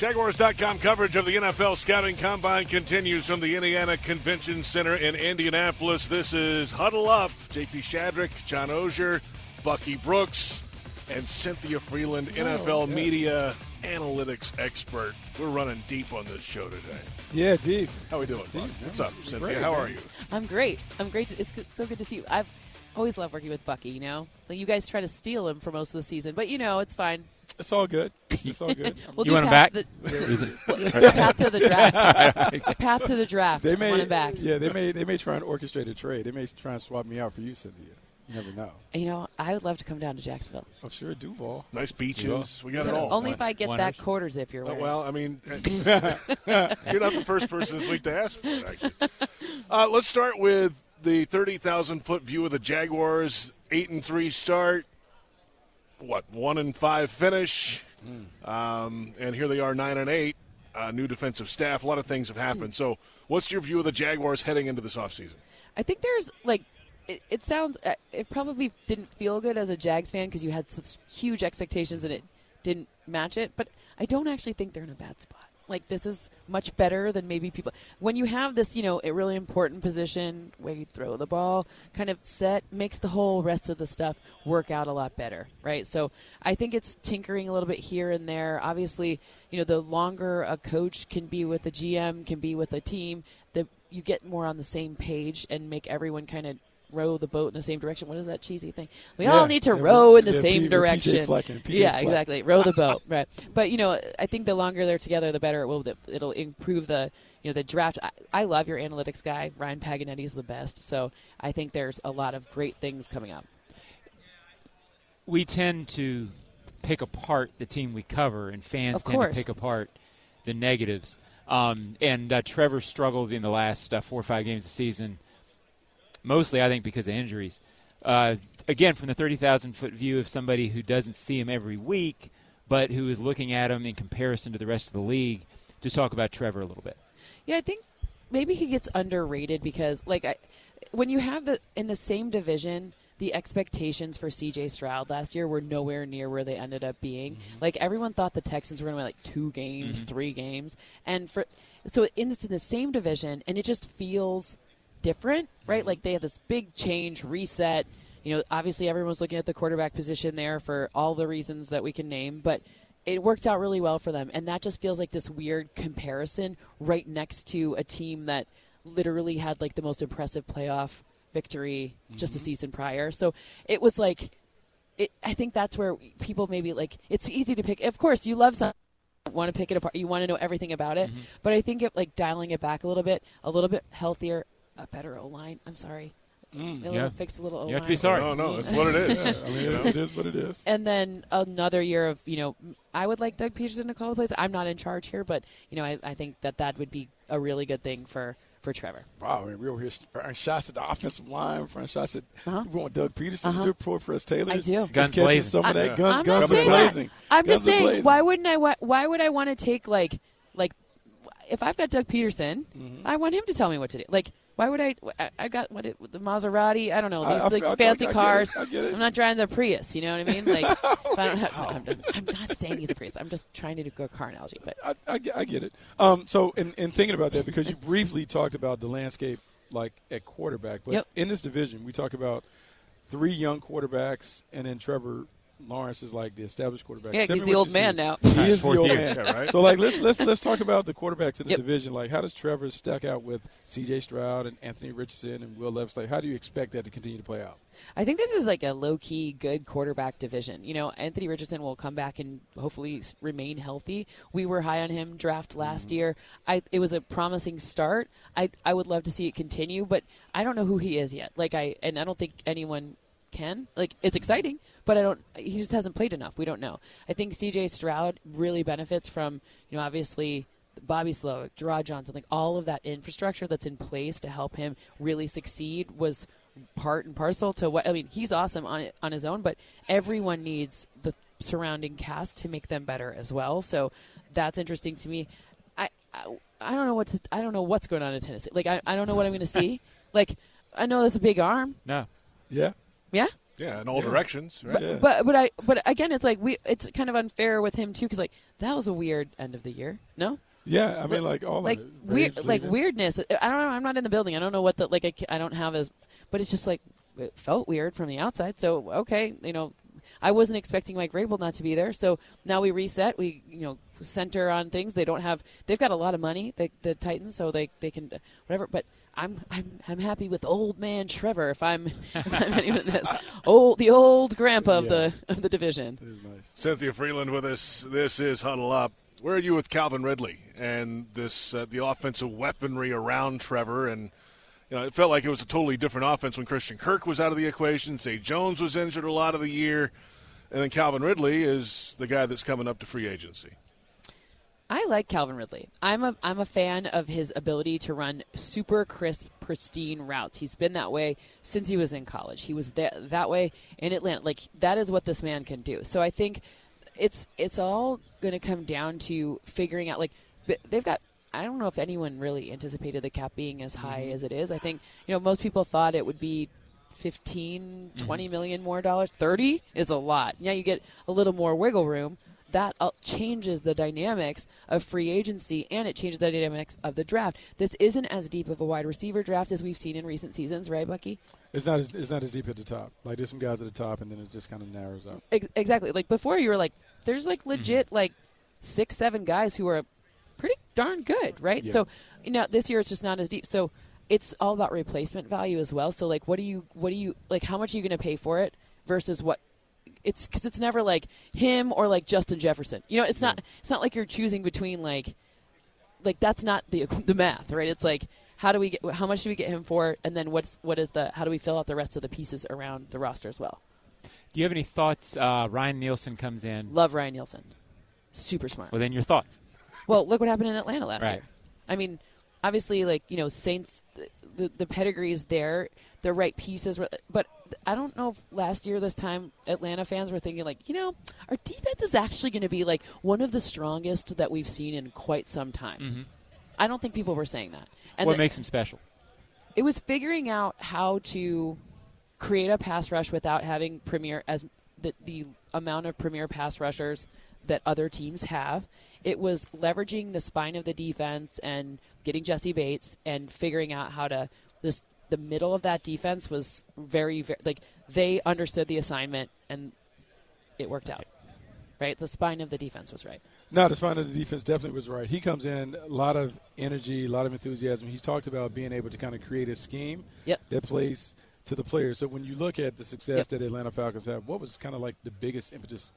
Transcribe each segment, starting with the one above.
Jaguars.com coverage of the NFL Scouting Combine continues from the Indiana Convention Center in Indianapolis. This is Huddle Up. JP Shadrick, John Oehser, Bucky Brooks, and Cynthia Frelund, oh, NFL yeah. media analytics expert. We're running deep on this show today. Yeah, deep. How we doing, Deep, What's up, Cynthia? Great, How man. are you? I'm great. I'm great. To, it's good, so good to see you. I've always loved working with Bucky. You know, like you guys try to steal him for most of the season, but you know it's fine. It's all good. It's all good. We'll You want him back? The, Is it- well, path to the draft. path to the draft. They I want may, him back. yeah, they may, they may try and orchestrate a trade. They may try and swap me out for you, Cynthia. You never know. You know, I would love to come down to Jacksonville. Oh, sure, Duval. Nice beaches. We got it all. Only if I get One that house. quarter zip you're Uh, well, I mean, you're not the first person this week to ask for it, actually. Uh, let's start with the 30,000 foot view of the Jaguars. Eight and three start. What, one and five finish. Um, and here they are, nine and eight. Uh, new defensive staff. A lot of things have happened. So, what's your view of the Jaguars heading into this offseason? I think there's like it, it sounds uh, it probably didn't feel good as a Jags fan because you had such huge expectations and it didn't match it. But I don't actually think they're in a bad spot. Like this is much better than maybe people when you have this you know a really important position where you throw the ball kind of set makes the whole rest of the stuff work out a lot better right? So I think it's tinkering a little bit here and there. Obviously you know the longer a coach can be with the GM can be with a team the you get more on the same page and make everyone kind of row the boat in the same direction. What is that cheesy thing? We Yeah, all need to yeah, row in the yeah, same P- PJ direction. Fleck and PJ yeah, Fleck. exactly. Row the boat, right? But you know, I think the longer they're together, the better it will. It'll improve the you know the draft. I, I love your analytics guy. Ryan Paganetti is the best. So I think there's a lot of great things coming up. we tend to pick apart the team we cover, and fans Of tend course. to pick apart the negatives. Um, and uh, Trevor struggled in the last uh, four or five games of the season, mostly I think because of injuries. Uh, again, from the thirty thousand foot view of somebody who doesn't see him every week, but who is looking at him in comparison to the rest of the league, just talk about Trevor a little bit. Yeah, I think maybe he gets underrated because, like, I, when you have the in the same division, the expectations for C.J. Stroud last year were nowhere near where they ended up being. Like everyone thought the Texans were going to win like two games, three games, and for so in, it's in the same division, and it just feels different, right? Mm-hmm. Like they have this big change, reset. You know, obviously everyone's looking at the quarterback position there for all the reasons that we can name, but it worked out really well for them. And that just feels like this weird comparison right next to a team that literally had like the most impressive playoff victory just a mm-hmm. season prior. So it was like, it, I think that's where people maybe like, it's easy to pick. Of course, you love something. Want to pick it apart? You want to know everything about it, mm-hmm. but I think it like dialing it back a little bit, a little bit healthier, a better O line. I'm sorry, a little yeah. fix a little O line. You have to be sorry. No, no, that's what it is. I mean, You know? it is what it is. and then another year of you know I would like Doug Pederson to call the plays. I'm not in charge here, but you know I, I think that that would be a really good thing for for Trevor. Wow, I mean, we're over here firing shots at the offensive line, firing shots at. Uh-huh. We want Doug Pederson Uh-huh. to do it for for us Taylor. I do. Guns blazing. Some of that I, gun, I'm guns not are saying blazing. that. I'm Guns just saying blazing. why wouldn't I why, why would I want to take like like if I've got Doug Pederson, Mm-hmm. I want him to tell me what to do. Like why would I? I, got what it, the Maserati. I don't know these I- like I- fancy I it. cars. I get it. am not driving the Prius. You know what I mean? Like I don't have, I'm, I'm not saying he's a Prius. I'm just trying to do a car analogy. But I, I, get- I get it. Um, so, in, in thinking about that, because you briefly talked about the landscape, like at quarterback, but Yep. in this division, we talk about three young quarterbacks, and then Trevor Lawrence is like the established quarterback. yeah, Tell he's the old man see. now. He is the old year. man. Yeah, right? So, like, let's let's let's talk about the quarterbacks in the Yep. division. Like, how does Trevor stack out with C.J. Stroud and Anthony Richardson and Will Levis? Like, how do you expect that to continue to play out? I think this is like a low key good quarterback division. You know, Anthony Richardson will come back and hopefully remain healthy. We were high on him draft last mm-hmm. year. I it was a promising start. I I would love to see it continue, but I don't know who he is yet. Like I and I don't think anyone can. Like it's exciting, but I don't he just hasn't played enough. We don't know. I think CJ Stroud really benefits from, you know, obviously Bobby Slowik, Jerrod Johnson, like all of that infrastructure that's in place to help him really succeed was part and parcel to what I mean. He's awesome on on his own, but everyone needs the surrounding cast to make them better as well. So that's interesting to me. I I, I don't know what to, I don't know what's going on in Tennessee. Like I, I don't know what I'm going to see. like I know that's a big arm. No. Yeah. Yeah. Yeah, in all Yeah. directions. Right? Yeah. But but I but again, it's like we it's kind of unfair with him too because like that was a weird end of the year. No, Yeah, I mean, like all like weird like leaving. weirdness. I don't know. I'm not in the building. I don't know what the like. I, I don't have as, but it's just like it felt weird from the outside. So okay, you know, I wasn't expecting Mike Vrabel not to be there. So now we reset. We you know center on things. They don't have. They've got a lot of money. The the Titans, so they they can whatever. But I'm I'm I'm happy with old man Trevor. If I'm if I'm anyone this old the old grandpa of Yeah. the of the division. It is nice. Cynthia Frelund with us. This is Huddle Up. Where are you with Calvin Ridley and this uh, the offensive weaponry around Trevor? And you know, it felt like it was a totally different offense when Christian Kirk was out of the equation. Zay Jones was injured a lot of the year, and then Calvin Ridley is the guy that's coming up to free agency. I like Calvin Ridley. I'm a I'm a fan of his ability to run super crisp, pristine routes. He's been that way since he was in college. He was that that way in Atlanta. Like that is what this man can do. So I think it's it's all going to come down to figuring out like they've got I don't know if anyone really anticipated the cap being as high mm-hmm. as it is. I think you know most people thought it would be 15 20 mm-hmm. million more dollars 30 is a lot yeah you get a little more wiggle room that uh, changes the dynamics of free agency and it changes the dynamics of the draft. This isn't as deep of a wide receiver draft as we've seen in recent seasons right bucky? It's not as it's not as deep at the top. Like there's some guys at the top, and then it just kind of narrows up. Ex- exactly. Like before you were like there's like legit like six seven guys who are pretty darn good right? Yeah. so you know this year it's just not as deep. So it's all about replacement value as well. So like what do you what do you like how much are you going to pay for it versus what it's because it's never like him or like justin jefferson you know it's not it's not like you're choosing between like like that's not the the math right it's like how do we get how much do we get him for and then what's what is the how do we fill out the rest of the pieces around the roster as well Do you have any thoughts? Uh, Ryan Nielsen comes in. love ryan nielsen super smart Well, then your thoughts. Well, look what happened in Atlanta last Right. year. I mean, obviously, like you know, Saints, the, the pedigree is there, the right pieces, were- but I don't know if last year this time Atlanta fans were thinking like, you know, our defense is actually going to be like one of the strongest that we've seen in quite some time. Mhm. I don't think people were saying that. And what the- makes them special? it was figuring out how to create a pass rush without having premier as the, the amount of premier pass rushers that other teams have. It was leveraging the spine of the defense and getting Jessie Bates and figuring out how to this the middle of that defense was very, very like they understood the assignment and it worked out. Right? The spine of the defense was right. No, the spine of the defense definitely was right. He comes in a lot of energy, a lot of enthusiasm. He's talked about being able to kind of create a scheme Yep. that plays to the players. So when you look at the success Yep. that Atlanta Falcons have, what was kind of like the biggest impetus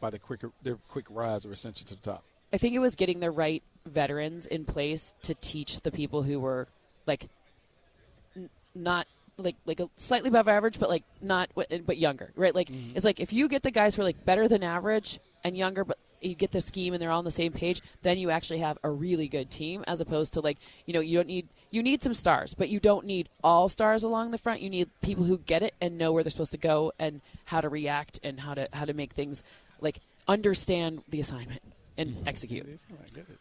by the quicker their quick rise or ascension to the top? I think it was getting the right veterans in place to teach the people who were like n- not like like a slightly above average, but like not but younger, right? Like mm-hmm. it's like if you get the guys who are like better than average and younger, but you get the scheme and they're all on the same page, then you actually have a really good team. As opposed to like you know you don't need you need some stars, but you don't need all stars along the front. You need people who get it and know where they're supposed to go and how to react and how to how to make things like understand the assignment and execute.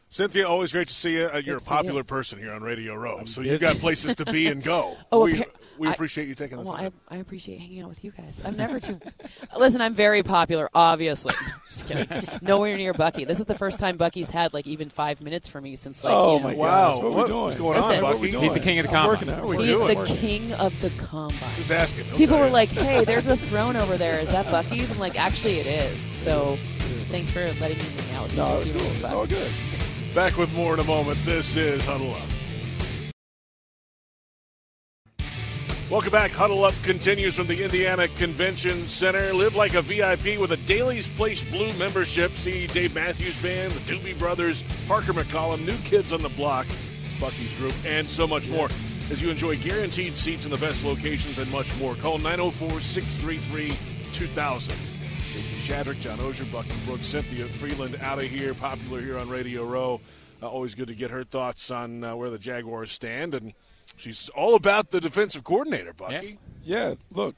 Cynthia, always great to see you. Uh, you're a Good to see popular you. person here on Radio Row, so busy. you've got places to be and go. Oh, we, appa- we I- appreciate you taking the Well, I, time. I appreciate hanging out with you guys. I'm never too. Listen, I'm very popular, obviously. Just kidding. Nowhere near Bucky. This is the first time Bucky's had like even five minutes for me since like. oh you know, my Wow, gosh, what, what- we doing? what's going on, Bucky? What we doing? He's the king of the I'm combine. working out. What we He's doing? the king of the combine. Just asking. He'll People were like, "Hey, there's a throne over there. Is that Bucky's?" I'm like, "Actually, it is." So, thanks for letting me hang out with you. No, it's It's cool. really It's all good. Back with more in a moment. This is Huddle Up. Welcome back. Huddle Up continues from the Indiana Convention Center. Live like a VIP with a Daly's Place Blue membership. See Dave Matthews Band, the Doobie Brothers, Parker McCollum, New Kids on the Block, Bucky's Group, and so much more. As you enjoy guaranteed seats in the best locations and much more. Call 904 633 2000. Casey John Oehser, Bucky Brooks, Cynthia Frelund out of here, popular here on Radio Row. Uh, always good to get her thoughts on uh, where the Jaguars stand. And she's all about the defensive coordinator, Bucky. Yes. Yeah, look,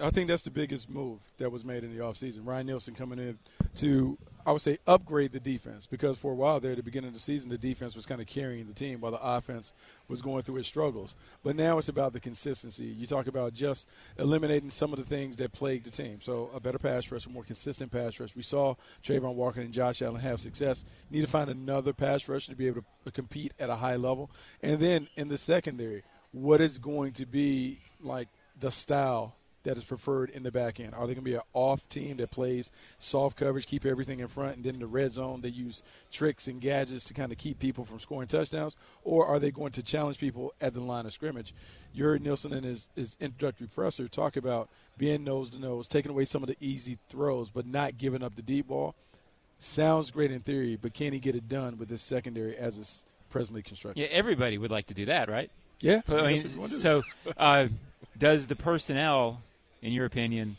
I think that's the biggest move that was made in the offseason. Ryan Nielsen coming in to, I would say, upgrade the defense because for a while there at the beginning of the season, the defense was kind of carrying the team while the offense was going through its struggles. But now it's about the consistency. You talk about just eliminating some of the things that plague the team. So a better pass rush, a more consistent pass rush. We saw Travon Walker and Josh Allen have success. Need to find another pass rush to be able to uh, compete at a high level. And then in the secondary, what is going to be like the style that is preferred in the back end? Are they going to be an off team that plays soft coverage, keep everything in front, and then in the red zone they use tricks and gadgets to kind of keep people from scoring touchdowns? Or are they going to challenge people at the line of scrimmage? You heard Nielsen in his, his introductory presser talk about being nose to nose, taking away some of the easy throws, but not giving up the deep ball. Sounds great in theory, but can he get it done with his secondary as it's presently constructed? Yeah, everybody would like to do that, right? Yeah. But, I mean, so uh, does the personnel in your opinion,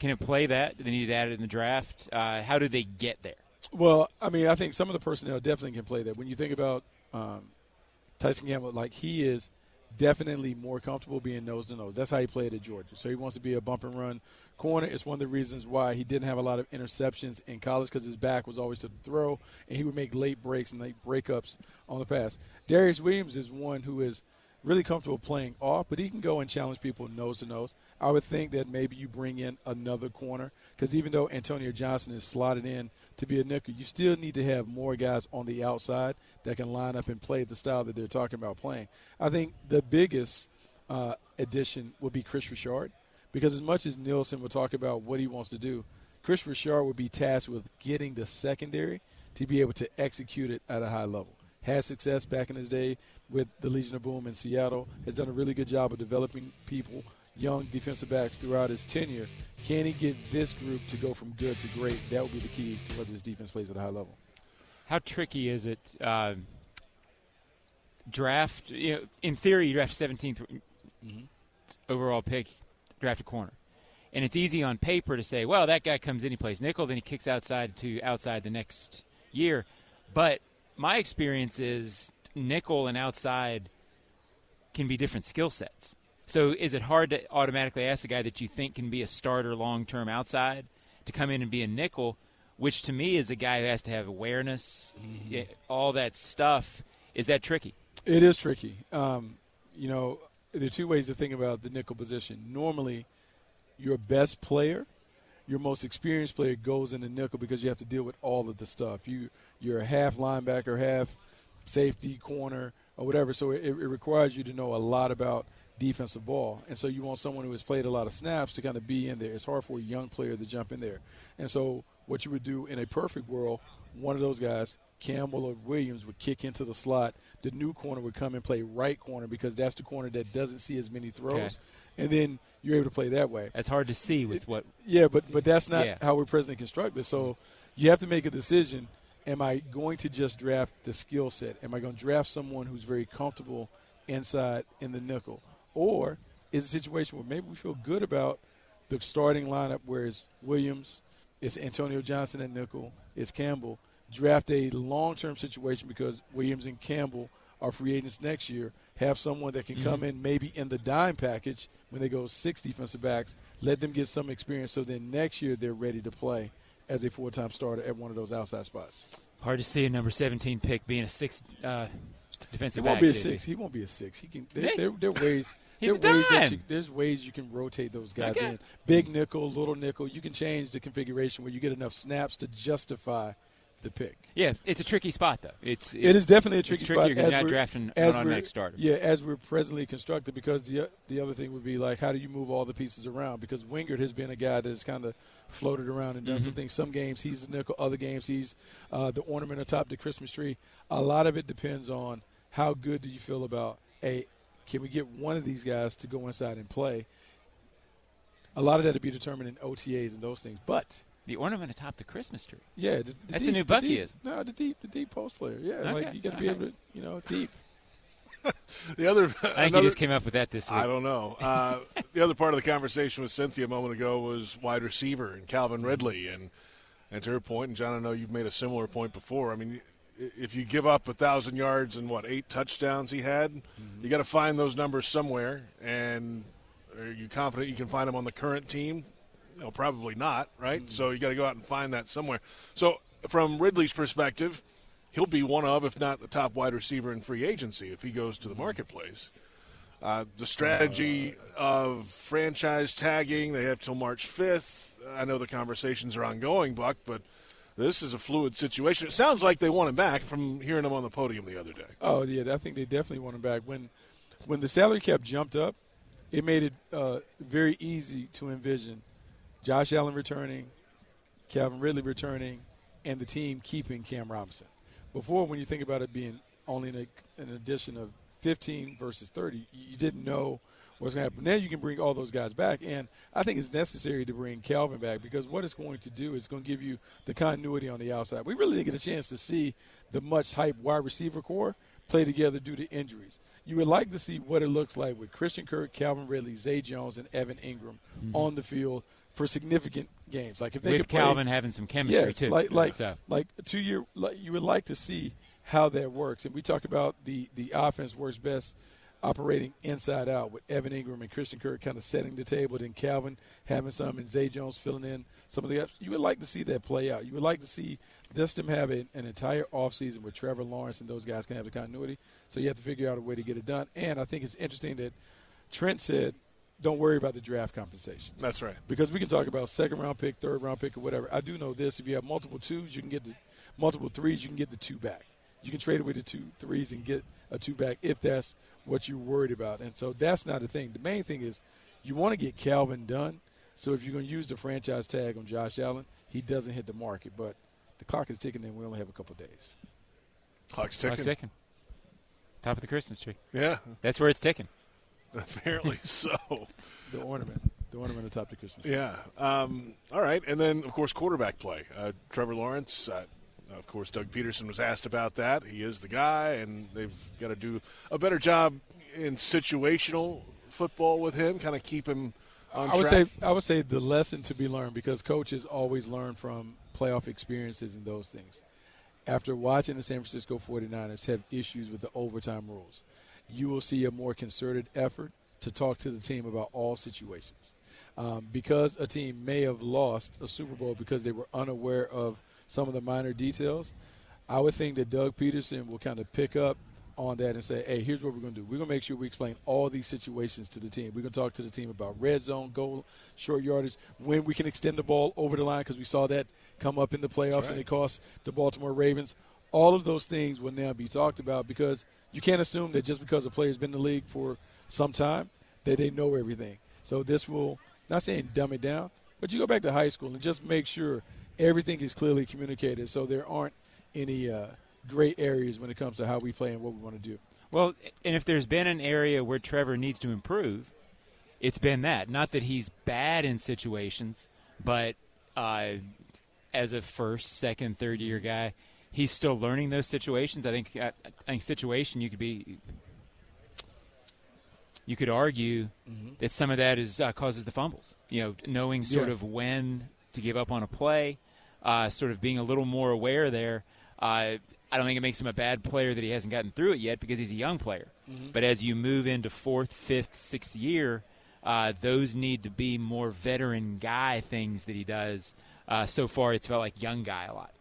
can it play that? Do they need to add it in the draft? Uh, how do they get there? Well, I mean, I think some of the personnel definitely can play that. When you think about um, Tyson Campbell, like he is definitely more comfortable being nose to nose. That's how he played at Georgia. So he wants to be a bump and run corner. It's one of the reasons why he didn't have a lot of interceptions in college because his back was always to the throw, and he would make late breaks and late breakups on the pass. Darious Williams is one who is – really comfortable playing off, but he can go and challenge people nose to nose. I would think that maybe you bring in another corner because even though Antonio Johnson is slotted in to be a nickel, you still need to have more guys on the outside that can line up and play the style that they're talking about playing. I think the biggest uh, addition would be Kris Richard because as much as Nielsen will talk about what he wants to do, Kris Richard would be tasked with getting the secondary to be able to execute it at a high level had success back in his day with the Legion of Boom in Seattle, has done a really good job of developing people, young defensive backs throughout his tenure. Can he get this group to go from good to great? That would be the key to whether this defense plays at a high level. How tricky is it? Uh, draft, you know, in theory, you draft 17th mm-hmm. overall pick, draft a corner. And it's easy on paper to say, well, that guy comes in, he plays nickel, then he kicks outside to outside the next year. But my experience is nickel and outside can be different skill sets. So is it hard to automatically ask a guy that you think can be a starter long term outside to come in and be a nickel, which to me is a guy who has to have awareness, mm-hmm. all that stuff. Is that tricky? It is tricky. Um, you know, there are two ways to think about the nickel position. Normally, your best player – your most experienced player goes in the nickel because you have to deal with all of the stuff. You you're a half linebacker, half safety, corner, or whatever. So it, it requires you to know a lot about defensive ball, and so you want someone who has played a lot of snaps to kind of be in there. It's hard for a young player to jump in there, and so what you would do in a perfect world, one of those guys Campbell or Williams would kick into the slot. The new corner would come and play right corner because that's the corner that doesn't see as many throws. Okay. And then you're able to play that way. That's hard to see with what. Yeah, but but that's not yeah. how we're presently constructed. So you have to make a decision. Am I going to just draft the skill set? Am I going to draft someone who's very comfortable inside in the nickel, or is a situation where maybe we feel good about the starting lineup, where it's Williams, it's Antonio Johnson at nickel, it's Campbell. Draft a long-term situation because Williams and Campbell are free agents next year, have someone that can mm-hmm. come in maybe in the dime package when they go six defensive backs, let them get some experience so then next year they're ready to play as a full time starter at one of those outside spots. Hard to see a number 17 pick being a six uh, defensive he won't back. be a six. He won't be a six. He can. There, there, there are ways. there ways that you, there's ways you can rotate those guys okay. in. Big nickel, little nickel. You can change the configuration where you get enough snaps to justify – the pick. Yeah, it's a tricky spot though. It's, it's it is definitely a tricky it's spot because you're not drafting as an automatic starter. Yeah, as we're presently constructed, because the the other thing would be like, how do you move all the pieces around? Because Wingard has been a guy that's kind of floated around and done mm-hmm. some things. Some games he's the nickel, other games he's uh, the ornament atop the Christmas tree. A lot of it depends on how good do you feel about a. Can we get one of these guys to go inside and play? A lot of that to be determined in OTAs and those things, but the ornament atop the Christmas tree. Yeah, the, the that's deep, a new Bucky deep, is. No, the deep, the deep post player. Yeah, okay. like you got to be able to, you know, deep. the other, I think another, he just came up with that this week. I don't know. Uh, the other part of the conversation with Cynthia a moment ago was wide receiver and Calvin Ridley, and and to her point, and John, I know you've made a similar point before. I mean, if you give up a thousand yards and what eight touchdowns he had, mm-hmm. you got to find those numbers somewhere, and Are you confident you can find them on the current team? No, probably not, right? Mm-hmm. So you got to go out and find that somewhere. So from Ridley's perspective, he'll be one of, if not the top wide receiver in free agency if he goes to the marketplace. Uh, the strategy of franchise tagging, they have till March 5th. I know the conversations are ongoing, Buck, but this is a fluid situation. It sounds like they want him back from hearing him on the podium the other day. Oh yeah, I think they definitely want him back. When when the salary cap jumped up, it made it uh, very easy to envision Josh Allen returning, Calvin Ridley returning, and the team keeping Cam Robinson. Before, when you think about it being only an, an addition of 15 versus 30, you didn't know what's going to happen. Now you can bring all those guys back, and I think it's necessary to bring Calvin back because what it's going to do is going to give you the continuity on the outside. We really didn't get a chance to see the much hype wide receiver core play together due to injuries. You would like to see what it looks like with Christian Kirk, Calvin Ridley, Zay Jones, and Evan Engram mm-hmm. on the field for significant games. Like if they With could play, Calvin having some chemistry yes, too. like like so. like two year. Like you would like to see how that works, and we talk about the the offense works best operating inside out with Evan Engram and Christian Kirk kind of setting the table, then Calvin having some, and Zay Jones filling in some of the gaps. You would like to see that play out. You would like to see this them have a, an entire offseason where Trevor Lawrence and those guys can have the continuity. So you have to figure out a way to get it done. And I think it's interesting that Trent said, "Don't worry about the draft compensation." That's right. because we can talk about second round pick, third round pick, or whatever. I do know this: if you have multiple twos, you can get the multiple threes, you can get the two back. You can trade away the two threes and get a two back if that's what you're worried about. And so that's not the thing. The main thing is you want to get Calvin done. So if you're going to use the franchise tag on Josh Allen, he doesn't hit the market. But the clock is ticking, and we only have a couple days. Clock's ticking. Clock's ticking. Top of the Christmas tree. Yeah, That's where it's ticking. apparently so. The ornament, the ornament atop the Christmas. tree. Yeah. Um, all right. And then, of course, quarterback play. Uh, Trevor Lawrence. Uh, of course, Doug Pederson was asked about that. He is the guy, and they've got to do a better job in situational football with him, kind of keep him on I would track. say I would say the lesson to be learned because coaches always learn from playoff experiences and those things. After watching the San Francisco 49ers have issues with the overtime rules, you will see a more concerted effort to talk to the team about all situations. Um, because a team may have lost a Super Bowl because they were unaware of some of the minor details, I would think that Doug Pederson will kind of pick up on that and say, hey, here's what we're going to do. We're going to make sure we explain all these situations to the team. We're going to talk to the team about red zone, goal, short yardage, when we can extend the ball over the line because we saw that come up in the playoffs right. and it cost the Baltimore Ravens. All of those things will now be talked about because you can't assume that just because a player's been in the league for some time that they know everything. So this will, not saying dumb it down, but you go back to high school and just make sure everything is clearly communicated so there aren't any uh, gray areas when it comes to how we play and what we want to do. Well, and if there's been an area where Trevor needs to improve, it's been that. Not that he's bad in situations, but uh, as a first, second, third year guy, he's still learning those situations. I think I, I think situation you could be. You could argue that some of that is uh, causes the fumbles. You know, knowing sort Yeah. of when to give up on a play, uh, sort of being a little more aware there. Uh, I don't think it makes him a bad player that he hasn't gotten through it yet because he's a young player. But as you move into fourth, fifth, sixth year, uh, those need to be more veteran guy things that he does. Uh, so far, it's felt like young guy a lot.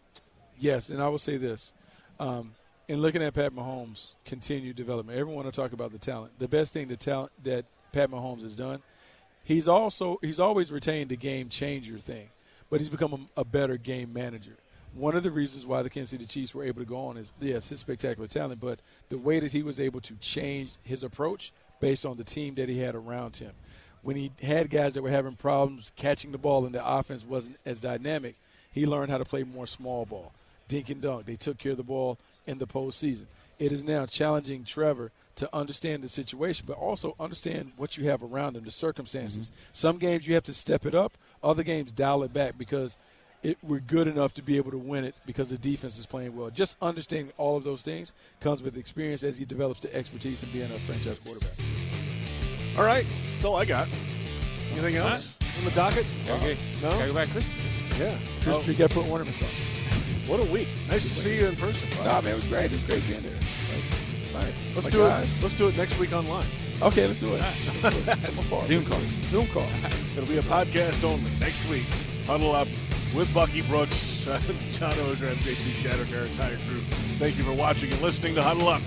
Yes, and I will say this. Um, in looking at Pat Mahomes' continued development, everyone will talk about the talent. The best thing the talent that Pat Mahomes has done, he's also he's always retained the game changer thing, but he's become a, a better game manager. One of the reasons why the Kansas City Chiefs were able to go on is yes, his spectacular talent, but the way that he was able to change his approach based on the team that he had around him. When he had guys that were having problems catching the ball and the offense wasn't as dynamic, he learned how to play more small ball. Dink and dunk. They took care of the ball in the postseason. It is now challenging Trevor to understand the situation, but also understand what you have around him, the circumstances. Mm-hmm. Some games you have to step it up, other games dial it back because it, we're good enough to be able to win it because the defense is playing well. Just understanding all of those things comes with experience as he develops the expertise in being a franchise quarterback. All right. That's all I got. Anything else on the docket? Okay. No? Gotta go back Christmas. Yeah. Christmas Oh, tree got to put ornaments on. What a week. Nice to see you in person. Bob. Nah, man, it was great. It was great being there. Nice. Let's My do guys. it. Let's do it next week online. Okay, let's do it. Zoom call. Zoom call. It'll be a podcast only next week. Huddle up with Bucky Brooks, John Oehser, and JP Shadrick, our entire crew. Thank you for watching and listening to Huddle Up.